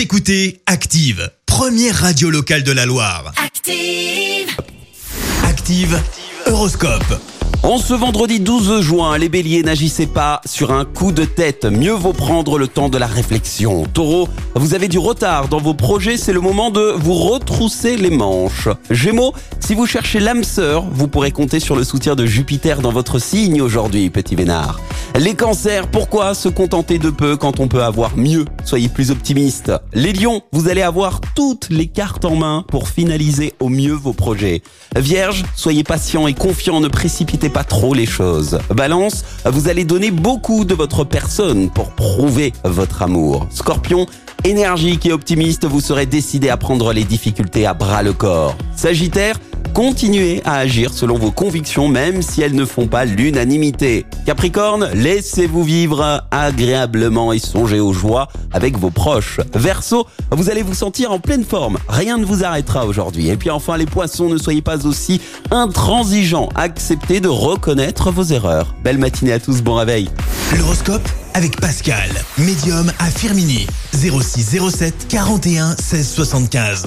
Vous écoutez Active, première radio locale de la Loire. Active. Active, Horoscope. En ce vendredi 12 juin, les béliers n'agissez pas sur un coup de tête, mieux vaut prendre le temps de la réflexion. Taureau, vous avez du retard dans vos projets, c'est le moment de vous retrousser les manches. Gémeaux, si vous cherchez l'âme sœur, vous pourrez compter sur le soutien de Jupiter dans votre signe aujourd'hui, petit vénard. Les cancers, pourquoi se contenter de peu quand on peut avoir mieux? Soyez plus optimistes. Les lions, vous allez avoir toutes les cartes en main pour finaliser au mieux vos projets. Vierge, soyez patient et confiant, ne précipitez pas trop les choses. Balance, vous allez donner beaucoup de votre personne pour prouver votre amour. Scorpion, énergique et optimiste, vous serez décidé à prendre les difficultés à bras le corps. Sagittaire, continuez à agir selon vos convictions même si elles ne font pas l'unanimité. Capricorne, laissez-vous vivre agréablement et songez aux joies avec vos proches. Verseau, vous allez vous sentir en pleine forme. Rien ne vous arrêtera aujourd'hui. Et puis enfin les poissons, ne soyez pas aussi intransigeants. Acceptez de reconnaître vos erreurs. Belle matinée à tous, bon réveil. L'horoscope avec Pascal, médium à Firmini. 06 07 41 16 75.